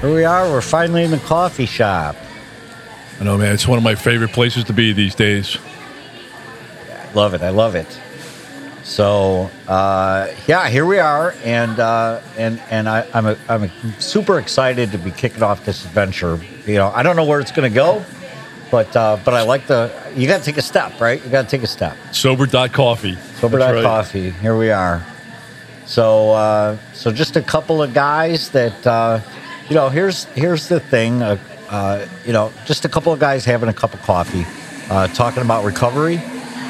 Here we are. We're finally in the coffee shop. I know, man. It's one of my favorite places to be these days. Love it. I love it. So uh, yeah, here we are, and uh, and and I, I'm a, I'm super excited to be kicking off this adventure. You know, I don't know where it's going to go, but uh, but I like the. You got to take a step, right? You got to take a step. Sober dot coffee. Sober Dot right. Coffee. Here we are. So, uh, so just a couple of guys that, uh, you know, here's here's the thing. Uh, uh, you know, just a couple of guys having a cup of coffee, uh, talking about recovery,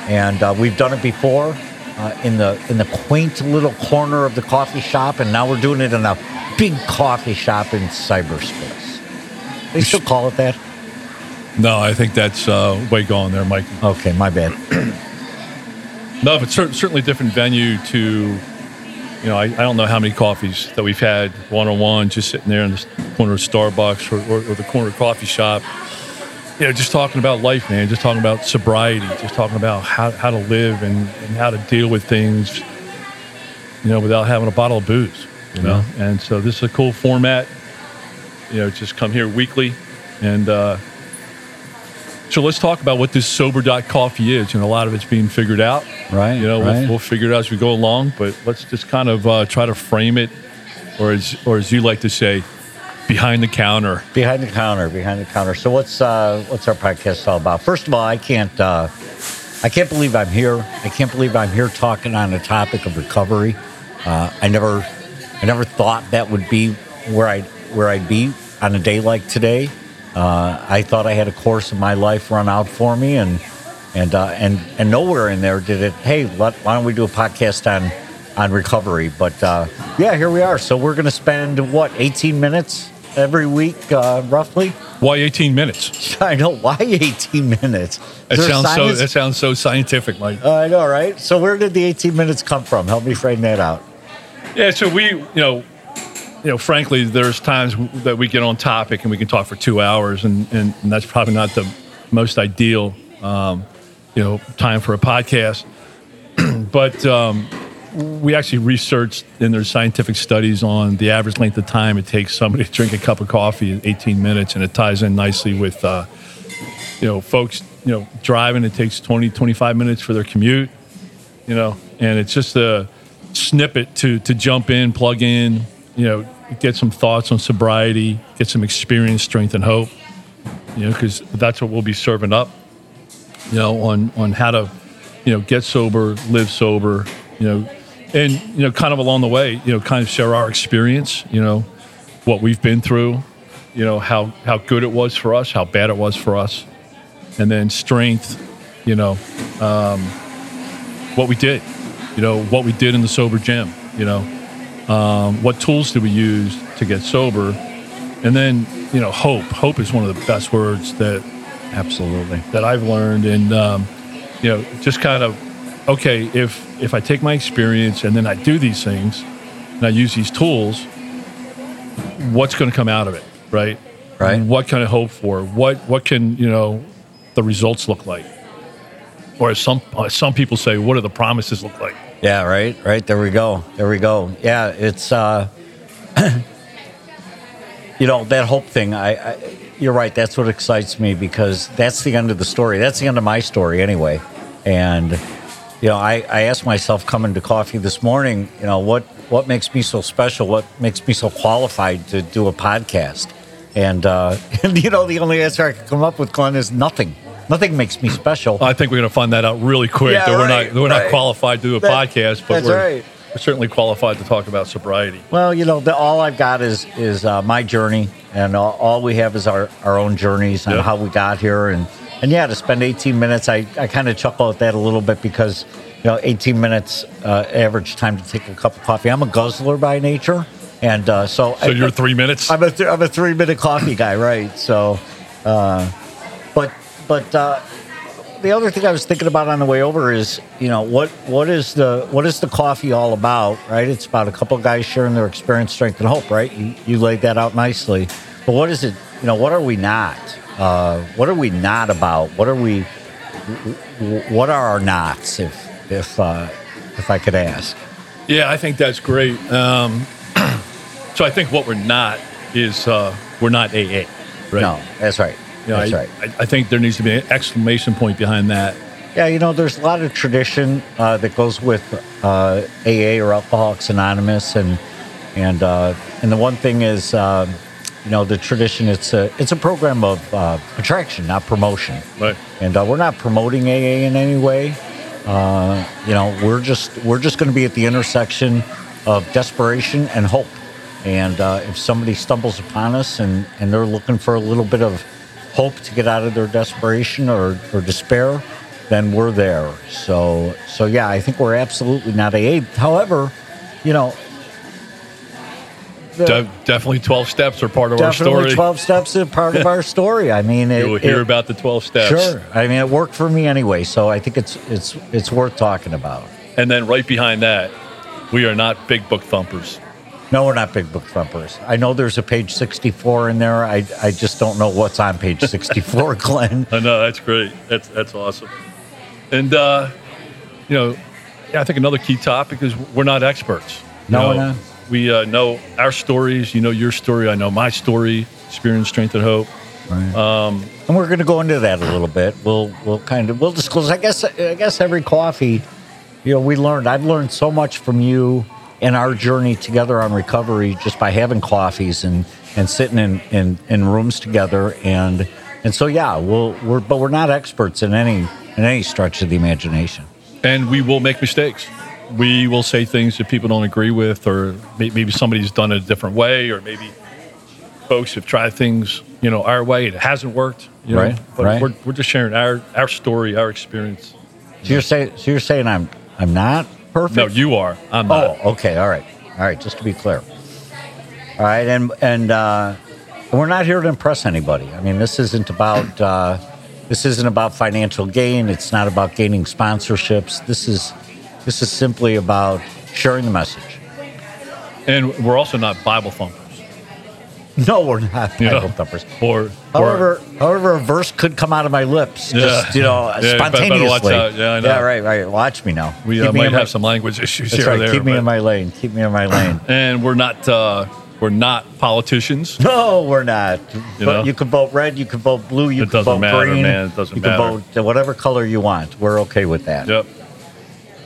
and uh, we've done it before uh, in the in the quaint little corner of the coffee shop, and now we're doing it in a big coffee shop in cyberspace. They still call it that? No, I think that's uh, way gone there, Mikey. Okay, my bad. No, but cer- certainly different venue to, you know, I, I don't know how many coffees that we've had one on one, just sitting there in the corner of Starbucks or, or, or the corner coffee shop. You know, just talking about life, man, just talking about sobriety, just talking about how, how to live and, and how to deal with things, you know, without having a bottle of booze, you know? And so this is a cool format. You know, just come here weekly and, uh, so let's talk about what this sober dot coffee is. You know, a lot of it's being figured out. Right, You know, right. we'll, we'll figure it out as we go along. But let's just kind of uh, try to frame it, or as or as you like to say, behind the counter. Behind the counter, behind the counter. So what's uh, what's our podcast all about? First of all, I can't uh, I can't believe I'm here. I can't believe I'm here talking on the topic of recovery. Uh, I never I never thought that would be where I where I'd be on a day like today. Uh, I thought I had a course of my life run out for me, and and uh, and and nowhere in there did it. Hey, let, why don't we do a podcast on on recovery? But uh, yeah, here we are. So we're going to spend what 18 minutes every week, uh, roughly. Why 18 minutes? I know why 18 minutes. Is That there sounds so. That sounds so scientific, Mike. I know, right? So where did the 18 minutes come from? Help me frame that out. Yeah. So we, you know, you know, frankly, there's times that we get on topic and we can talk for two hours, and and, and that's probably not the most ideal, um, you know, time for a podcast. but um, we actually researched, and there's scientific studies on the average length of time it takes somebody to drink a cup of coffee in 18 minutes, and it ties in nicely with, uh, you know, folks, you know, driving. It takes 20, 25 minutes for their commute, you know, and it's just a snippet to to jump in, plug in, you know, get some thoughts on sobriety, get some experience, strength, and hope, you know, because that's what we'll be serving up, you know, on on how to, you know, get sober, live sober, you know, and you know, kind of along the way, you know, kind of share our experience, you know, what we've been through, you know, how how good it was for us, how bad it was for us, and then strength, you know, um, what we did, you know, what we did in the sober gym, you know, um, what tools do we use to get sober, and then you know, hope. Hope is one of the best words that Absolutely. that I've learned, and um, you know, just kind of okay, if if I take my experience and then I do these things and I use these tools, what's going to come out of it, right? Right. What can I hope for? What what can you know the results look like? Or as some as some people say, what do the promises look like? Yeah, right, right. There we go. There we go. Yeah, it's uh you know, that hope thing, I, I you're right, that's what excites me because that's the end of the story. That's the end of my story anyway. And you know, I, I asked myself coming to coffee this morning, you know, what what makes me so special? What makes me so qualified to do a podcast? And uh and you know, the only answer I could come up with, Glenn, is nothing. Nothing makes me special. I think we're going to find that out really quick. Yeah, that we're right, not we're right. not qualified to do a That- podcast, but we're, right. we're certainly qualified to talk about sobriety. Well, you know, the, all I've got is is uh, my journey, and all, all we have is our, our own journeys and Yeah. how we got here, and and yeah, to spend 18 minutes, I, I kind of chuckle at that a little bit because you know, 18 minutes uh, average time to take a cup of coffee. I'm a guzzler by nature, And uh, so, So you're three minutes. I'm a th- I'm a three minute coffee guy, right? So, uh, but uh, the other thing I was thinking about on the way over is, you know, what what is the what is the coffee all about, right? It's about a couple of guys sharing their experience, strength, and hope, right? You, you laid that out nicely. But what is it? You know, what are we not? Uh, what are we not about? What are we? What are our nots? If if uh, if I could ask. Yeah, I think that's great. Um, so I think what we're not is uh, we're not AA, right? No, that's right. You know, that's I, right. I, I think there needs to be an exclamation point behind that. Yeah, you know, there's a lot of tradition uh, that goes with uh, AA or Alcoholics Anonymous, and and uh, and the one thing is, um, you know, the tradition. It's a it's a program of uh, attraction, not promotion. Right. And uh, we're not promoting AA in any way. Uh, you know, we're just we're just going to be at the intersection of desperation and hope. And uh, if somebody stumbles upon us and, and they're looking for a little bit of hope to get out of their desperation or, or despair, then we're there. So so yeah, I think we're absolutely not AA. However, you know, De- definitely 12 steps are part of our story. 12 steps are part of our story. I mean, it, You'll hear it- about the 12 steps. Sure. I mean, it worked for me anyway, so I think it's it's it's worth talking about. And then right behind that, we are not big book thumpers. No, we're not big book thumpers. I know there's a page 64 in there. I I just don't know what's on page 64, Glenn. I know that's great. That's that's awesome. And uh, you know, yeah, I think another key topic is we're not experts. You No, know, we're not. We uh, know our stories. You know your story. I know my story. Experience, strength, and hope. Um, and we're going to go into that a little bit. We'll we'll kind of we'll disclose. I guess I guess every coffee, you know, we learned. I've learned so much from you in our journey together on recovery just by having coffees and and sitting in in, in rooms together and and so yeah, we'll we're but we're not experts in any in any stretch of the imagination. And we will make mistakes. We will say things that people don't agree with, or maybe somebody's done it a different way, or maybe folks have tried things, you know, our way. It hasn't worked. You know? Right, But right. We're, we're just sharing our, our story, our experience. So you're saying so you're saying I'm I'm not perfect? No, you are. I'm not. Oh, okay. All right. All right. Just to be clear. All right. And and uh, we're not here to impress anybody. I mean, this isn't about uh, this isn't about financial gain. It's not about gaining sponsorships. This is this is simply about sharing the message. And we're also not Bible thumpers. No, we're not? Bible thumpers. Or, or However, however, a verse could come out of my lips, Yeah. just you know, Yeah, you better spontaneously. watch out. Yeah, I know. right, right. Watch me now. we Keep uh, me might in have my- some language issues That's here or right. there. Keep me but- in my lane. Keep me in my lane. and we're not uh, we're not politicians. No, we're not. You but know? you can vote red, you can vote blue, you It can doesn't vote matter, green. man. It doesn't you matter. can vote whatever color you want. We're okay with that. Yep.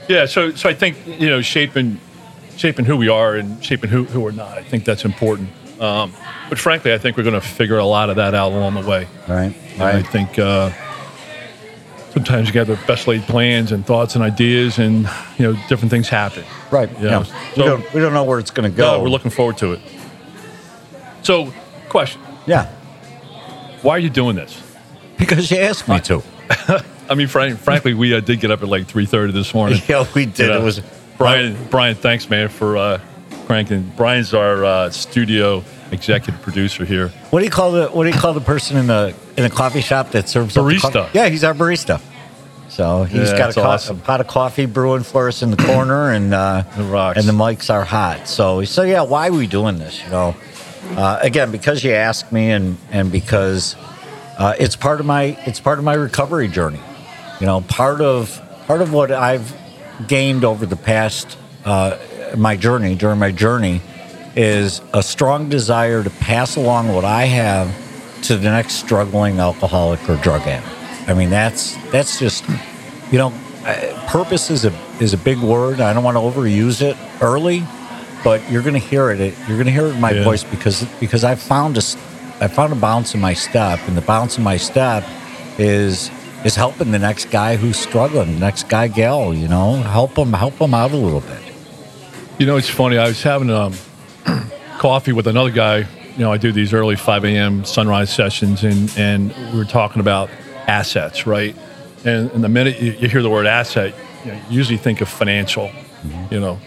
Yeah. So so I think you know shaping shaping who we are and shaping who who we're not. I think that's important. Um, but frankly, I think we're going to figure a lot of that out along the way. Right. And All I think uh, sometimes you got the best laid plans and thoughts and ideas, and you know different things happen. Right. Yeah. Yeah. we, don't, we don't know where it's going to No, go. we're looking forward to it. So, question: Yeah. Why are you doing this? Because you asked me to. I mean, frank, frankly, we uh, did get up at like three thirty this morning. yeah, we did. You know, It was Brian. Brian, thanks, man, for uh, cranking. Brian's our uh, studio executive producer here. What do you call the What do you call the person in the in a coffee shop that serves the Barista. coffee? Yeah, he's our barista. So he's Yeah, got a, co- awesome. a pot of coffee brewing for us in the corner, and uh, and the mics are hot. So so yeah, why are we doing this? You know, uh, again because you asked me, and and because uh, it's part of my it's part of my recovery journey. You know, part of part of what I've gained over the past uh, my journey during my journey is a strong desire to pass along what I have to the next struggling alcoholic or drug addict. I mean, that's that's just you know, purpose is a is a big word. I don't want to overuse it early, but you're going to hear it. You're going to hear it in my Yeah. voice because because I found a I found a bounce in my step, and the bounce in my step is is helping the next guy who's struggling, the next guy gal. You know, help them help them out a little bit. You know, it's funny. I was having um, coffee with another guy. You know, I do these early 5 a.m. sunrise sessions, and, and we were talking about assets, right? And, and the minute you, you hear the word asset, you, know, you usually think of financial, you know,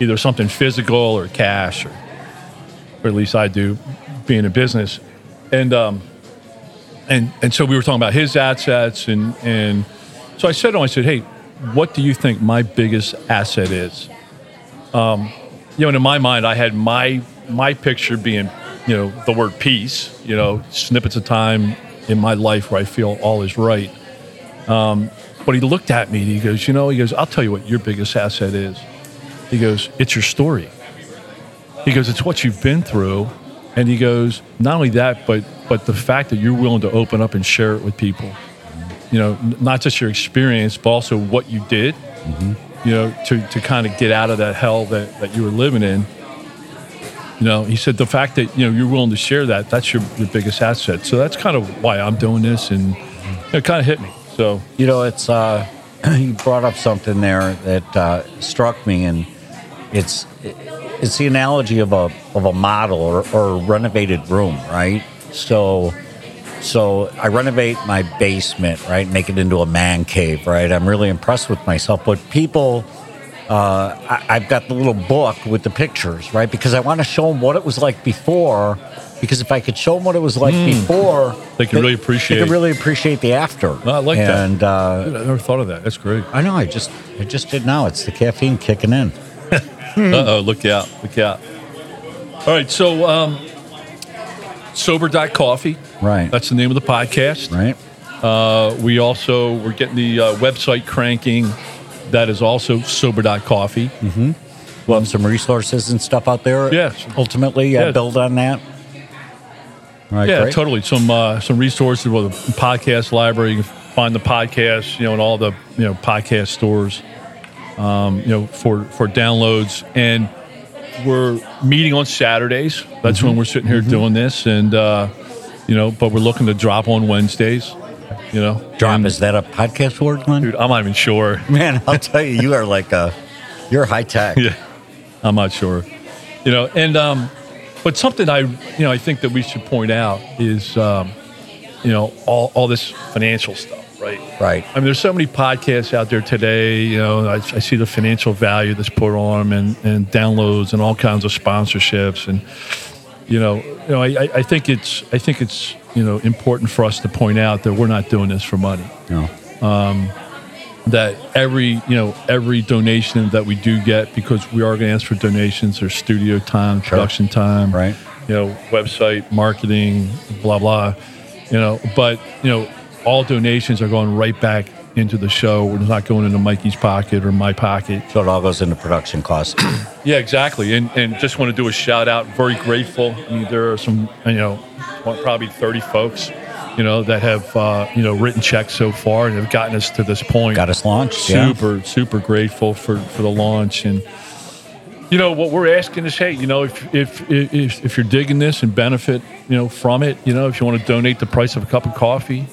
either something physical or cash. Or, or at least I do, being in business, and um, and and so we were talking about his assets, and and so I said to him, I said, hey, what do you think my biggest asset is? Um, you know, and in my mind, I had my my picture being, you know, the word peace. You know, snippets of time in my life where I feel all is right. Um, but he looked at me he goes, you know, he goes, I'll tell you what your biggest asset is. He goes, it's your story. He goes, it's what you've been through. And he goes, not only that, but but the fact that you're willing to open up and share it with people. You know, not just your experience, but also what you did. You know, to, to kind of get out of that hell that, that you were living in. You know, he said the fact that you know you're willing to share that that's your, your biggest asset. So that's kind of why I'm doing this, and it kind of hit me. So You know, it's uh, you brought up something there that uh, struck me, and it's it's the analogy of a of a model or, or a renovated room, right? So, so I renovate my basement, right, make it into a man cave, right? I'm really impressed with myself, but people. Uh, I, I've got the little book with the pictures, right? Because I want to show them what it was like before. Because if I could show them what it was like before, Hmm. They can really appreciate- They can really appreciate the after. No, I like that. and, uh, I never thought of that. That's great. I know. I just I just did now. It's the caffeine kicking in. Uh oh, look out, look out. All right, so um, sober coffee. Right. That's the name of the podcast. right. Uh, we also we're getting the uh, website cranking. That is also sober coffee. We'll have some resources and stuff out there. Yes. Ultimately, yeah, build on that. Right. Yeah, great. totally. Some uh, some resources with the podcast library. You can find the podcast, you know, in all the you know podcast stores, um, you know, for for downloads. And we're meeting on Saturdays. That's Mm-hmm. when we're sitting here doing this, and uh, you know, but we're looking to drop on Wednesdays. You know, Drop And, is that a podcast word, Glenn? dude. I'm not even sure. Man, I'll tell you, you are like a you're high tech. Yeah, I'm not sure. You know, and um, but something I you know I think that we should point out is um, you know all all this financial stuff, right? Right. I mean, there's so many podcasts out there today. You know, I, I see the financial value that's put on them, and, and downloads, and all kinds of sponsorships, and you know, you know, I, I I think it's I think it's you know important for us to point out that we're not doing this for money No. Um, that every you know every donation that we do get because we are going to ask for donations or studio time production time Right. you know website marketing blah blah you know but you know all donations are going right back into the show we're not going into mikey's pocket or my pocket So it all goes into production costs. yeah exactly and and just want to do a shout out very grateful i mean there are some you know probably 30 folks you know that have uh, you know written checks so far and have gotten us to this point Got us launched. yeah. super super grateful for for the launch and you know what we're asking is hey you know if if if, if you're digging this and benefit you know from it you know if you want to donate the price of a cup of coffee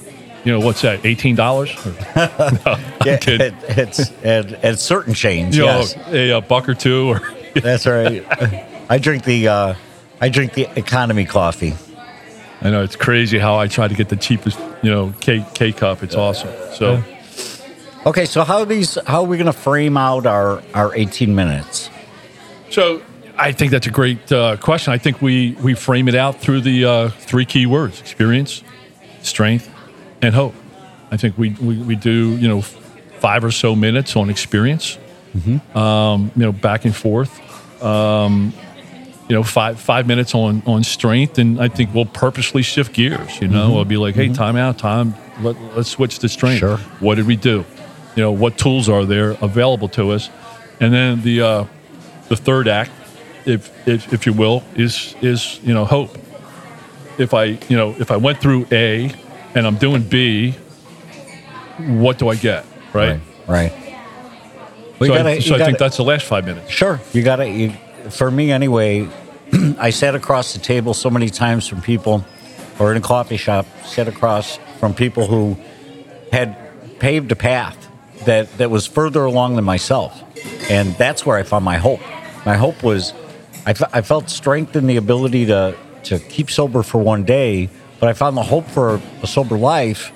you know what's that eighteen dollars Yeah, it, it's at, at certain chains. you yes, know a, a buck or two or that's right. I drink the uh, I drink the economy coffee. I know it's crazy how I try to get the cheapest you know K K cup it's awesome so Okay, so how are these? How are we going to frame out our our 18 minutes? So I think that's a great uh, question. I think we we frame it out through the uh, three key words: experience, strength, and hope. I think we we, we do you know five or so minutes on experience, um, you know back and forth. Um, you know, five five minutes on on strength, and I think we'll purposely shift gears. You know, I'll be like, "Hey, time out, time. Let, let's switch to strength. Sure. What did we do? You know, what tools are there available to us? And then the uh, the third act, if, if if you will, is is you know hope. If I you know if I went through A and I'm doing B, what do I get? Right. Right. We so I, gotta- so you I think that's the last five minutes. Sure, you got to. For me, anyway, I sat across the table so many times from people, or in a coffee shop, sat across from people who had paved a path that that was further along than myself, and that's where I found my hope. My hope was, I, I felt strength in the ability to to keep sober for one day, but I found the hope for a sober life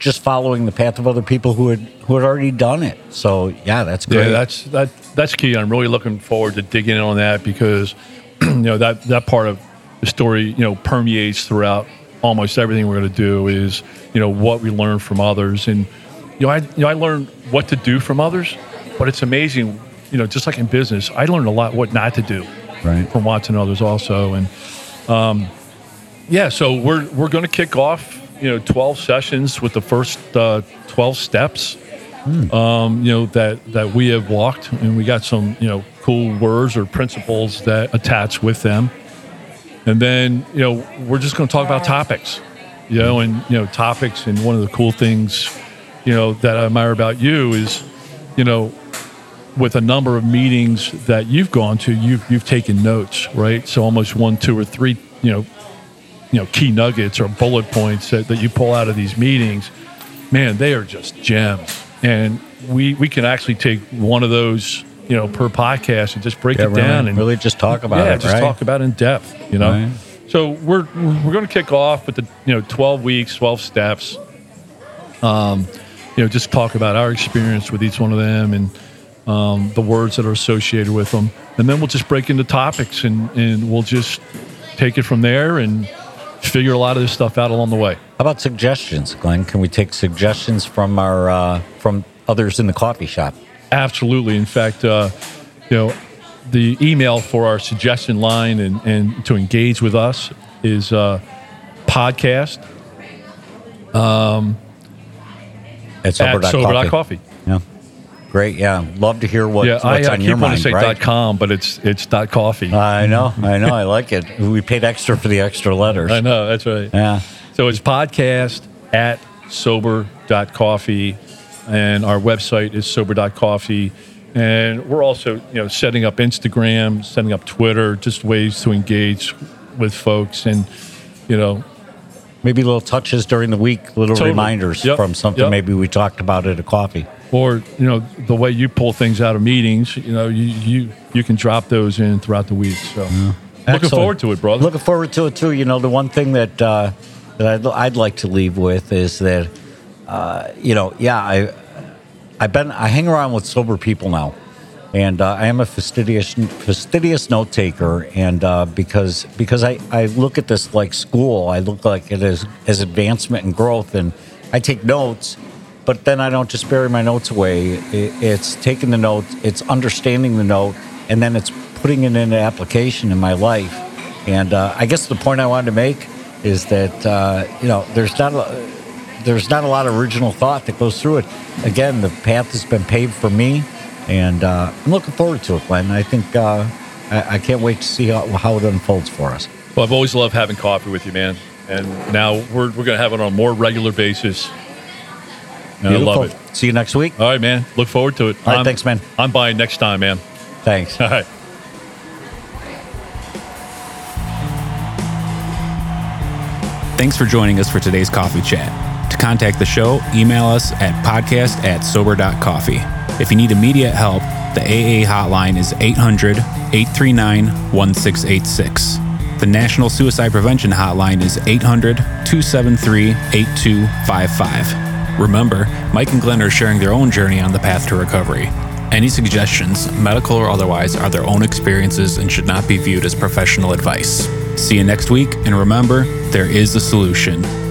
just following the path of other people who had who had already done it. So yeah, that's great. Yeah, that's that that's key. I'm really looking forward to digging in on that because you know that that part of the story you know permeates throughout almost everything we're going to do is you know what we learn from others and you know I you know I learned what to do from others, but it's amazing you know just like in business I learned a lot what not to do Right. from watching others also and um, yeah so we're we're going to kick off you know 12 sessions with the first uh, 12 steps um, you know that that we have walked and we got some you know cool words or principles that attach with them. And then you know we're just going to talk about topics you know and you know topics and one of the cool things you know that i admire about you is you know with a number of meetings that you've gone to you've you've taken notes right? So almost one two or three you know you know key nuggets or bullet points that, that you pull out of these meetings man they are just gems and we we can actually take one of those you know per podcast and just break Yeah, it really, down and really just talk about yeah, it, just right? talk about it in depth, you know. Right. So we're we're going to kick off with the you know 12 weeks, 12 steps. Um, you know, just talk about our experience with each one of them and um, the words that are associated with them, and then we'll just break into topics and and we'll just take it from there and figure a lot of this stuff out along the way. How about suggestions, Glenn? Can we take suggestions from our uh, from others in the coffee shop? Absolutely. In fact, uh, you know, the email for our suggestion line and, and to engage with us is uh, podcast At at sober.coffee. sober.coffee. Yeah. Great. Yeah. Love to hear what, Yeah, I, what's I on keep your mind. to say right? dot .com, but it's it's dot .coffee. I know. I know. I like it. We paid extra for the extra letters. I know, that's right. Yeah. So it's podcast at sober.coffee, and our website is sober.coffee. And we're also, you know, setting up Instagram, setting up Twitter, just ways to engage with folks. And, you know, Maybe little touches during the week, little Totally. reminders Yep. from something Yep. maybe we talked about at a coffee. Or, you know, the way you pull things out of meetings, you know, you, you, you can drop those in throughout the week. So looking Excellent. forward to it, brother. Looking forward to it too. You know, the one thing that uh, that I'd, I'd like to leave with is that, uh, you know, yeah, I I've been I hang around with sober people now, and uh, I am a fastidious fastidious note taker, and uh, because because I I look at this like school, I look like it as as advancement and growth, and I take notes. But then I don't just bury my notes away. It's taking the note, it's understanding the note, and then it's putting it into application in my life. And uh, I guess the point I wanted to make is that uh, you know there's not a, there's not a lot of original thought that goes through it. Again, the path has been paved for me, and uh, I'm looking forward to it, Glenn. I think uh, I, I can't wait to see how, how it unfolds for us. Well, I've always loved having coffee with you, man. And now we're, we're going to have it on a more regular basis. And I love it. See you next week. All right, man. Look forward to it. All right, I'm- thanks, man. I'm buying next time, man. Thanks. All right. Thanks for joining us for today's coffee chat. To contact the show, email us at podcast at sober.coffee. If you need immediate help, the AA hotline is 800 839 1686. The National Suicide Prevention Hotline is 800 273 8255. Remember, Mike and Glenn are sharing their own journey on the path to recovery. Any suggestions, medical or otherwise, are their own experiences and should not be viewed as professional advice. See you next week, and remember, there is a solution.